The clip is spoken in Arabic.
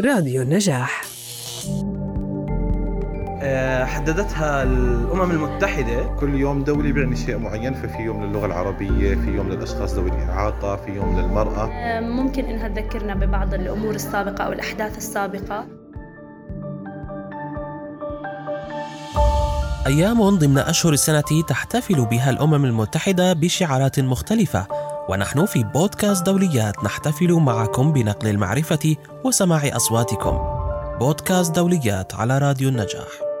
راديو النجاح. آه، حددتها الأمم المتحدة. كل يوم دولي بيعني شيء معين ففي يوم للغة العربية في يوم للأشخاص ذوي الإعاقة في يوم للمرأة. ممكن إنها تذكرنا ببعض الأمور السابقة أو الأحداث السابقة. أيام ضمن أشهر السنة تحتفل بها الأمم المتحدة بشعارات مختلفة ونحن في بودكاست دوليات نحتفل معكم بنقل المعرفة وسماع أصواتكم. بودكاست دوليات على راديو النجاح.